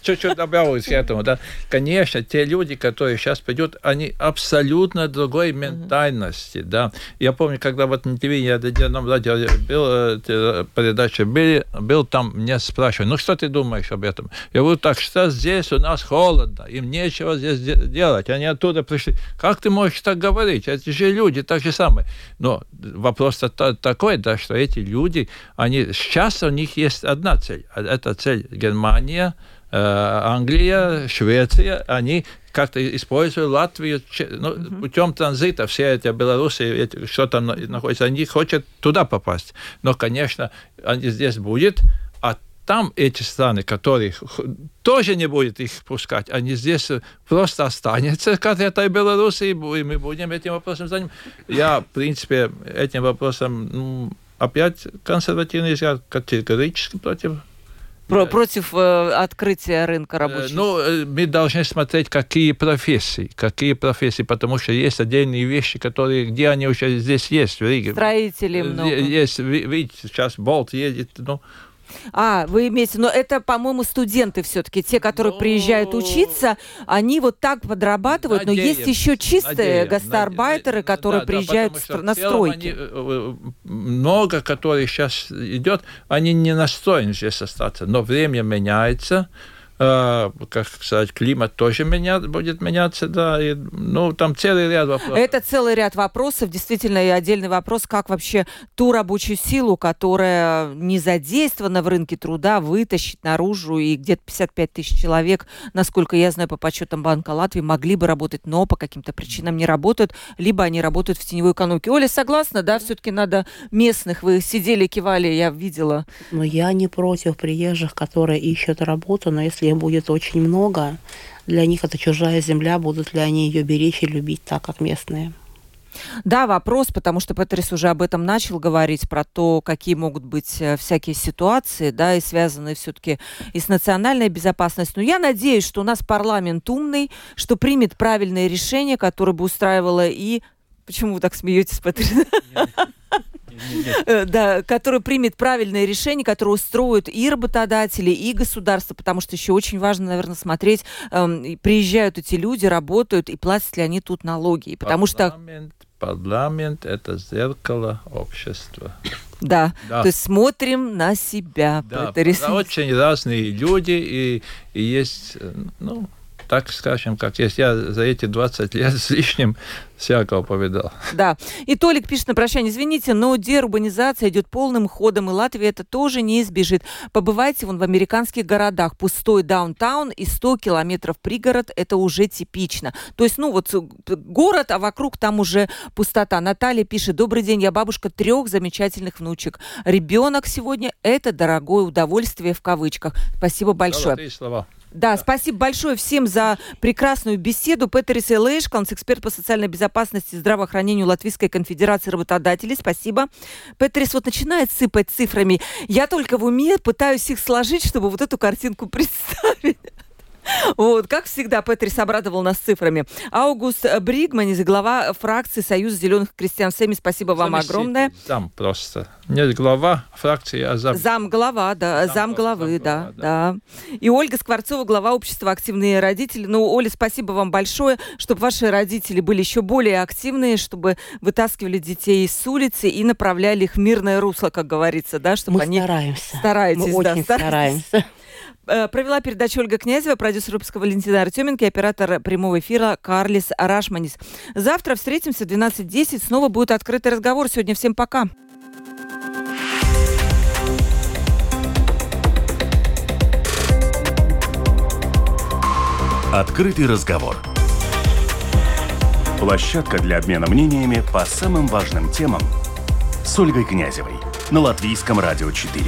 Чуть-чуть добавлю к этому. Да. Конечно, те люди, которые сейчас придут, они абсолютно другой ментальности. Да. Я помню, когда вот на ТВ я на одном радио был, э, передача был, был там, меня спрашивали, ну что ты думаешь об этом? Я говорю, так что здесь у нас холодно, им нечего здесь делать, они оттуда пришли. Как ты можешь так говорить? Это же люди так же самое. Но вопрос такой, да, что эти люди, они сейчас у них есть одна цель. Это цель Германия, э, Англия, Швеция, они как-то используют Латвию ну, uh-huh. путем транзита. Все эти белорусы, что там находится, они хотят туда попасть. Но, конечно, они здесь будет, там эти страны, которые тоже не будет их пускать, они здесь просто останутся, как это Беларуси, и мы будем этим вопросом заниматься. Я, в принципе, этим вопросом ну, опять консервативный взгляд, категорически против про, против э, открытия рынка рабочих? Ну, э, мы должны смотреть, какие профессии, какие профессии, потому что есть отдельные вещи, которые, где они уже здесь есть, в Риге. Строители много. Есть, видите, сейчас Болт едет, ну, а, вы имеете, но это, по-моему, студенты все-таки, те, которые но... приезжают учиться, они вот так подрабатывают, надеемся, но есть еще чистые надеем, гастарбайтеры, надеем, которые да, приезжают да, на стройки. Они, э, много, которые сейчас идет, они не настроены здесь остаться, но время меняется, э, как сказать, климат тоже меня, будет меняться, да, и, ну, там целый ряд вопросов. Это целый ряд вопросов, действительно, и отдельный вопрос, как вообще ту рабочую силу, которая не задействована в рынке труда, вытащить наружу, и где-то 55 тысяч человек, насколько я знаю, по подсчетам Банка Латвии, могли бы работать, но по каким-то причинам не работают, либо они работают в теневой экономике. Оля, согласна, да, все-таки надо местных, вы сидели, кивали, я видела. Но я не против приезжих, которые ищут работу, но если если их будет очень много, для них это чужая земля, будут ли они ее беречь и любить так, как местные. Да, вопрос, потому что Петрис уже об этом начал говорить, про то, какие могут быть э, всякие ситуации, да, и связанные все-таки и с национальной безопасностью. Но я надеюсь, что у нас парламент умный, что примет правильное решение, которое бы устраивало и... Почему вы так смеетесь, Петрис? Э, да, который примет правильное решение, которое устроит и работодатели, и государство, потому что еще очень важно, наверное, смотреть, эм, приезжают эти люди, работают, и платят ли они тут налоги. Потому что... Парламент – это зеркало общества. Да, да, то есть смотрим на себя. Да, это очень разные люди, и, и есть, э, ну, так скажем, как есть. Я за эти 20 лет с лишним всякого повидал. Да. И Толик пишет на прощание, извините, но деурбанизация идет полным ходом, и Латвия это тоже не избежит. Побывайте вон в американских городах. Пустой даунтаун и 100 километров пригород – это уже типично. То есть, ну вот город, а вокруг там уже пустота. Наталья пишет, добрый день, я бабушка трех замечательных внучек. Ребенок сегодня – это дорогое удовольствие в кавычках. Спасибо большое. Да, слова. Да, спасибо большое всем за прекрасную беседу. Петерис Элэшкалнс, эксперт по социальной безопасности и здравоохранению Латвийской конфедерации работодателей. Спасибо. Петерис вот начинает сыпать цифрами. Я только в уме пытаюсь их сложить, чтобы вот эту картинку представить. Вот, как всегда, Петрис обрадовал нас цифрами. Аугуст Бригманис, глава фракции Союза зеленых крестьян. Сэмми, спасибо вам огромное. Зам просто. Не глава фракции, а зам. Зам глава, да, зам, зам главы, зам да, да, да. И Ольга Скворцова, глава общества «Активные родители». Ну, Оля, спасибо вам большое, чтобы ваши родители были еще более активные, чтобы вытаскивали детей с улицы и направляли их в мирное русло, как говорится, да, чтобы Мы они... стараемся. Стараетесь, Мы да, очень стараемся. Э, провела передачу Ольга Князева, продюсер выпуска Валентина Артеменко и оператор прямого эфира Карлис Рашманис. Завтра встретимся в 12.10. Снова будет открытый разговор. Сегодня всем пока. Открытый разговор. Площадка для обмена мнениями по самым важным темам с Ольгой Князевой на Латвийском радио 4.